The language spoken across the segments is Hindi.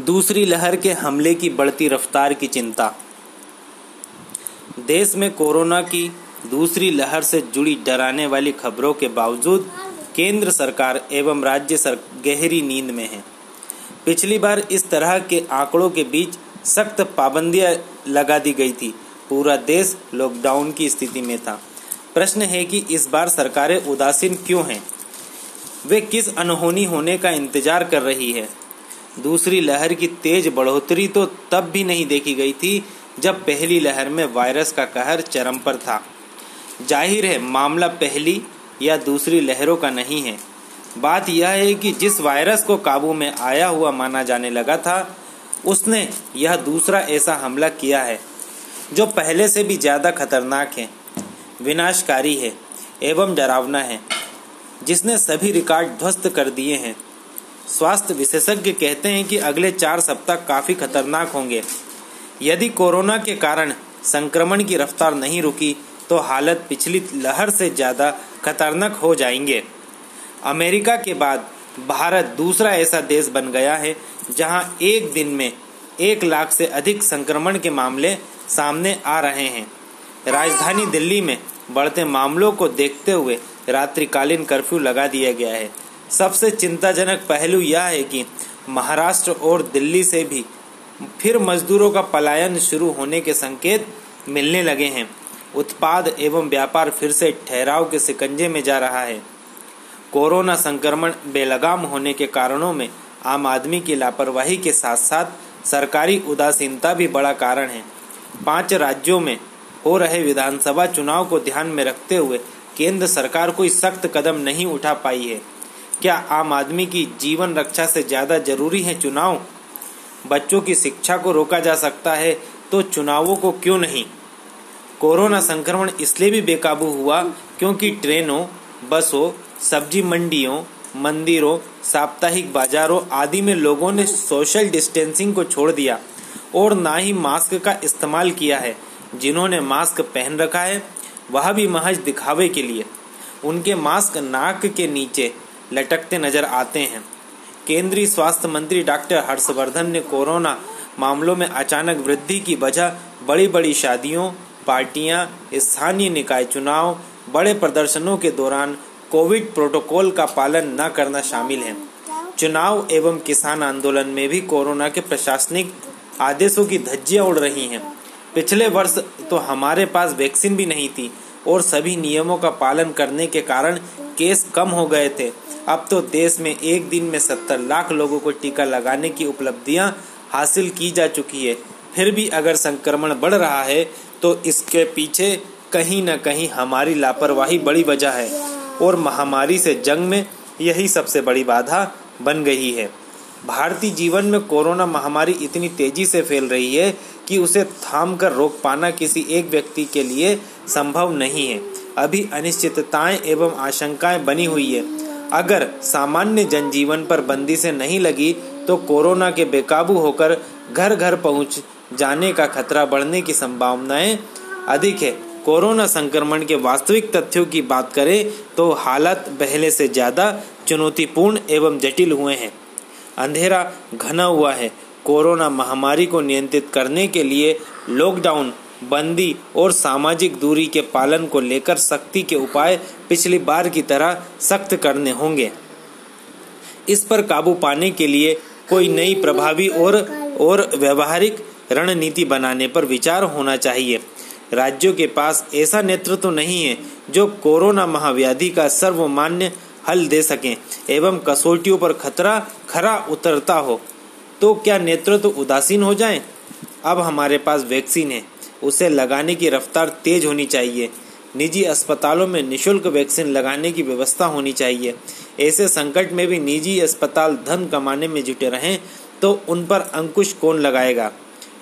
दूसरी लहर के हमले की बढ़ती रफ्तार की चिंता। देश में कोरोना की दूसरी लहर से जुड़ी डराने वाली खबरों के बावजूद केंद्र सरकार एवं राज्य सर, गहरी नींद में है। पिछली बार इस तरह के आंकड़ों के बीच सख्त पाबंदियाँ लगा दी गई थी। पूरा देश लॉकडाउन की स्थिति में था। प्रश्न है कि इस बार सरकारें उदासीन क्यों हैं? वे किस अनहोनी होने का इंतज़ार कर रही है? दूसरी लहर की तेज बढ़ोतरी तो तब भी नहीं देखी गई थी, जब पहली लहर में वायरस का कहर चरम पर था। ज़ाहिर है, मामला पहली या दूसरी लहरों का नहीं है। बात यह है कि जिस वायरस को काबू में आया हुआ माना जाने लगा था, उसने यह दूसरा ऐसा हमला किया है, जो पहले से भी ज़्यादा खतरनाक है, विनाशकारी है, एवं डरावना है। जिसने सभी रिकॉर्ड ध्वस्त कर दिए हैं। स्वास्थ्य विशेषज्ञ कहते हैं कि अगले चार सप्ताह काफ़ी खतरनाक होंगे। यदि कोरोना के कारण संक्रमण की रफ्तार नहीं रुकी तो हालत पिछली लहर से ज़्यादा खतरनाक हो जाएँगे। अमेरिका के बाद भारत दूसरा ऐसा देश बन गया है, जहाँ एक दिन में एक लाख से अधिक संक्रमण के मामले सामने आ रहे हैं। राजधानी दिल्ली में बढ़ते मामलों को देखते हुए रात्रिकालीन कर्फ्यू लगा दिया गया है। सबसे चिंताजनक पहलू यह है कि महाराष्ट्र और दिल्ली से भी फिर मजदूरों का पलायन शुरू होने के संकेत मिलने लगे हैं। उत्पाद एवं व्यापार फिर से ठहराव के सिकंजे में जा रहा है। कोरोना संक्रमण बेलगाम होने के कारणों में आम आदमी की लापरवाही के साथ साथ सरकारी उदासीनता भी बड़ा कारण है। पाँच राज्यों में हो रहे विधानसभा चुनाव को ध्यान में रखते हुए केंद्र सरकार कोई सख्त कदम नहीं उठा पाई है। क्या आम आदमी की जीवन रक्षा से ज़्यादा ज़रूरी है चुनाव? बच्चों की शिक्षा को रोका जा सकता है तो चुनावों को क्यों नहीं? कोरोना संक्रमण इसलिए भी बेकाबू हुआ क्योंकि ट्रेनों, बसों, सब्ज़ी मंडियों, मंदिरों, साप्ताहिक बाजारों आदि में लोगों ने सोशल डिस्टेंसिंग को छोड़ दिया और ना ही मास्क का इस्तेमाल किया है, जिन्होंने मास्क पहन रखा है वह भी महज दिखावे के लिए। उनके मास्क नाक के नीचे लटकते नज़र आते हैं। केंद्रीय स्वास्थ्य मंत्री डॉक्टर हर्षवर्धन ने कोरोना मामलों में अचानक वृद्धि की वजह बड़ी बड़ी शादियों, पार्टियाँ, स्थानीय निकाय चुनाव, बड़े प्रदर्शनों के दौरान कोविड प्रोटोकॉल का पालन न करना शामिल है। चुनाव एवं किसान आंदोलन में भी कोरोना के प्रशासनिक आदेशों की धज्जियाँ उड़ रही हैं। पिछले वर्ष तो हमारे पास वैक्सीन भी नहीं थी और सभी नियमों का पालन करने के कारण केस कम हो गए थे। अब तो देश में एक दिन में सत्तर लाख लोगों को टीका लगाने की उपलब्धियाँ हासिल की जा चुकी है। फिर भी अगर संक्रमण बढ़ रहा है तो इसके पीछे कहीं न कहीं हमारी लापरवाही बड़ी वजह है और महामारी से जंग में यही सबसे बड़ी बाधा बन गई है। भारतीय जीवन में कोरोना महामारी इतनी तेज़ी से फैल रही है कि उसे थाम कर रोक पाना किसी एक व्यक्ति के लिए संभव नहीं है। अभी अनिश्चितताएँ एवं आशंकाएँ बनी हुई है। अगर सामान्य जनजीवन पर बंदी से नहीं लगी तो कोरोना के बेकाबू होकर घर घर पहुँच जाने का खतरा बढ़ने की संभावनाएँ अधिक है। कोरोना संक्रमण के वास्तविक तथ्यों की बात करें तो हालत पहले से ज़्यादा चुनौतीपूर्ण एवं जटिल हुए हैं। अंधेरा घना हुआ है। कोरोना महामारी को नियंत्रित करने के लिए लॉकडाउन बंदी और सामाजिक दूरी के पालन को लेकर सख्ती के उपाय पिछली बार की तरह सख्त करने होंगे। इस पर काबू पाने के लिए कोई नई प्रभावी और और व्यवहारिक रणनीति बनाने पर विचार होना चाहिए। राज्यों के पास ऐसा नेतृत्व नहीं है जो कोरोना महाव्याधि का सर्वमान्य हल दे सकें एवं कसौटियों पर खतरा, खरा उतरता हो। तो क्या नेतृत्व उदासीन हो जाए? अब हमारे पास वैक्सीन है। उसे लगाने की रफ्तार तेज होनी चाहिए। निजी अस्पतालों में निशुल्क वैक्सीन लगाने की व्यवस्था होनी चाहिए। ऐसे संकट में भी निजी अस्पताल धन कमाने में जुटे रहें तो उन पर अंकुश कौन लगाएगा?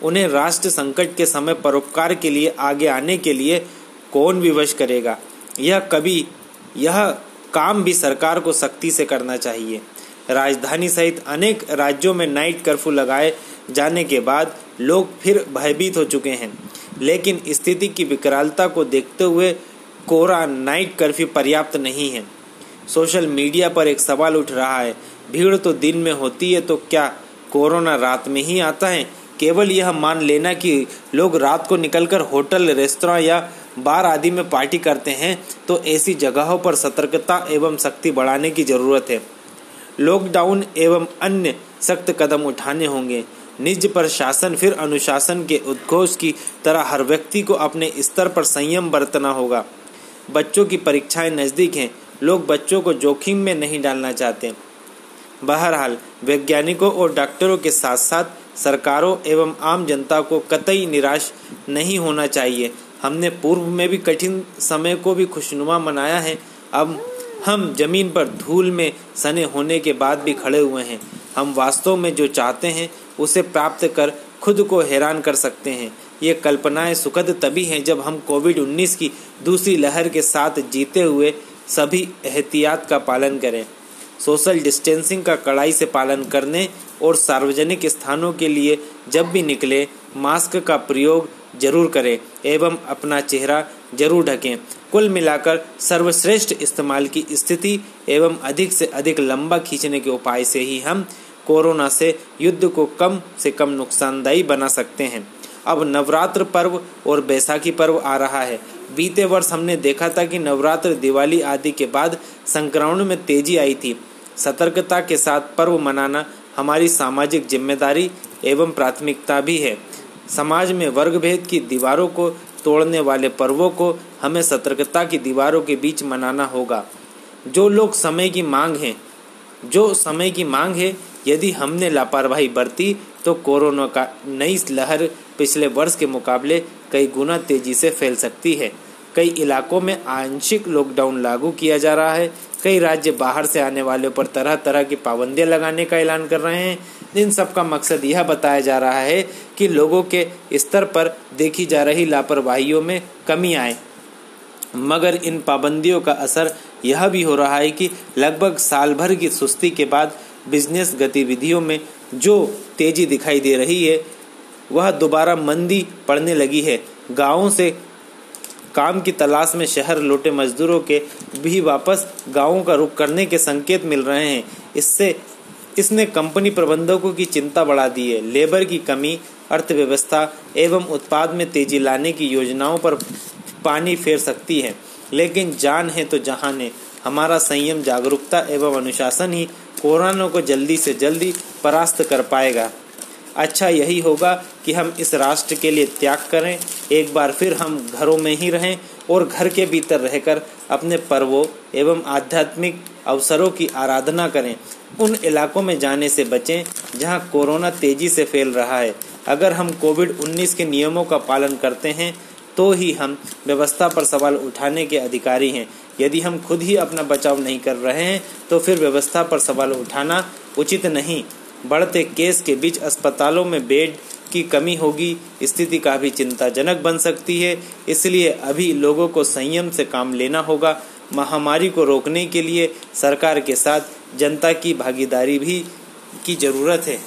उन्हें राष्ट्र संकट के समय परोपकार के लिए आगे आने के लिए कौन विवश करेगा? यह कभी, यह काम भी सरकार को सख्ती से करना चाहिए। राजधानी सहित अनेक राज्यों में नाइट कर्फ्यू लगाए जाने के बाद लोग फिर भयभीत हो चुके हैं। लेकिन स्थिति की विकरालता को देखते हुए कोरा नाइट कर्फ्यू पर्याप्त नहीं है। सोशल मीडिया पर एक सवाल उठ रहा है, भीड़ तो दिन में होती है तो क्या कोरोना रात में ही आता है? केवल यह मान लेना कि लोग रात को निकलकर होटल, रेस्तरा या बार आदि में पार्टी करते हैं तो ऐसी जगहों पर सतर्कता एवं शक्ति बढ़ाने की ज़रूरत है। लॉकडाउन एवं अन्य सख्त कदम उठाने होंगे। निज पर शासन, फिर अनुशासन के उद्घोष की तरह हर व्यक्ति को अपने स्तर पर संयम बरतना होगा। बच्चों की परीक्षाएँ नज़दीक हैं। लोग बच्चों को जोखिम में नहीं डालना चाहते। बहरहाल, वैज्ञानिकों और डॉक्टरों के साथ साथ सरकारों एवं आम जनता को कतई निराश नहीं होना चाहिए। हमने पूर्व में भी कठिन समय को भी खुशनुमा मनाया है। अब हम ज़मीन पर धूल में सने होने के बाद भी खड़े हुए हैं। हम वास्तव में जो चाहते हैं, उसे प्राप्त कर खुद को हैरान कर सकते हैं। ये कल्पनाएँ सुखद तभी हैं जब हम कोविड 19 की दूसरी लहर के साथ जीते हुए सभी एहतियात का पालन करें। सोशल डिस्टेंसिंग का कड़ाई से पालन करने और सार्वजनिक स्थानों के लिए जब भी निकले, मास्क का प्रयोग ज़रूर करें एवं अपना चेहरा ज़रूर ढकें। कुल मिलाकर सर्वश्रेष्ठ इस्तेमाल की स्थिति एवं अधिक से अधिक लंबा खींचने के उपाय से ही हम कोरोना से युद्ध को कम से कम नुकसानदायी बना सकते हैं। अब नवरात्र पर्व और बैसाखी पर्व आ रहा है। बीते वर्ष हमने देखा था कि नवरात्र, दिवाली आदि के बाद संक्रमण में तेज़ी आई थी। सतर्कता के साथ पर्व मनाना हमारी सामाजिक ज़िम्मेदारी एवं प्राथमिकता भी है। समाज में वर्ग भेद की दीवारों को तोड़ने वाले पर्वों को हमें सतर्कता की दीवारों के बीच मनाना होगा। जो लोग समय की मांग है, जो समय की मांग है, यदि हमने लापरवाही बरती तो कोरोना का नई लहर पिछले वर्ष के मुकाबले कई गुना तेज़ी से फैल सकती है। कई इलाकों में आंशिक लॉकडाउन लागू किया जा रहा है कई राज्य बाहर से आने वालों पर तरह तरह की पाबंदियाँ लगाने का ऐलान कर रहे हैं। इन सब का मकसद यह बताया जा रहा है कि लोगों के स्तर पर देखी जा रही लापरवाहियों में कमी आए। मगर इन पाबंदियों का असर यह भी हो रहा है कि लगभग साल भर की सुस्ती के बाद बिज़नेस गतिविधियों में जो तेज़ी दिखाई दे रही है, वह दोबारा मंदी पड़ने लगी है। गाँवों से काम की तलाश में शहर लौटे मजदूरों के भी वापस गाँवों का रुख करने के संकेत मिल रहे हैं। इससे, इसने कंपनी प्रबंधकों की चिंता बढ़ा दी है। लेबर की कमी, अर्थव्यवस्था एवं उत्पाद में तेज़ी लाने की योजनाओं पर पानी फेर सकती है। लेकिन जान है तो जहान है। हमारा संयम, जागरूकता एवं अनुशासन ही कोरोना को जल्दी से जल्दी परास्त कर पाएगा। अच्छा यही होगा कि हम इस राष्ट्र के लिए त्याग करें एक बार फिर हम घरों में ही रहें और घर के भीतर रहकर अपने पर्वों एवं आध्यात्मिक अवसरों की आराधना करें। उन इलाकों में जाने से बचें जहाँ कोरोना तेज़ी से फैल रहा है। अगर हम कोविड 19 के नियमों का पालन करते हैं तो ही हम व्यवस्था पर सवाल उठाने के अधिकारी हैं। यदि हम खुद ही अपना बचाव नहीं कर रहे हैं तो फिर व्यवस्था पर सवाल उठाना उचित नहीं। बढ़ते केस के बीच अस्पतालों में बेड की कमी होगी, स्थिति काफ़ी चिंताजनक बन सकती है। इसलिए अभी लोगों को संयम से काम लेना होगा। महामारी को रोकने के लिए सरकार के साथ जनता की भागीदारी भी की ज़रूरत है।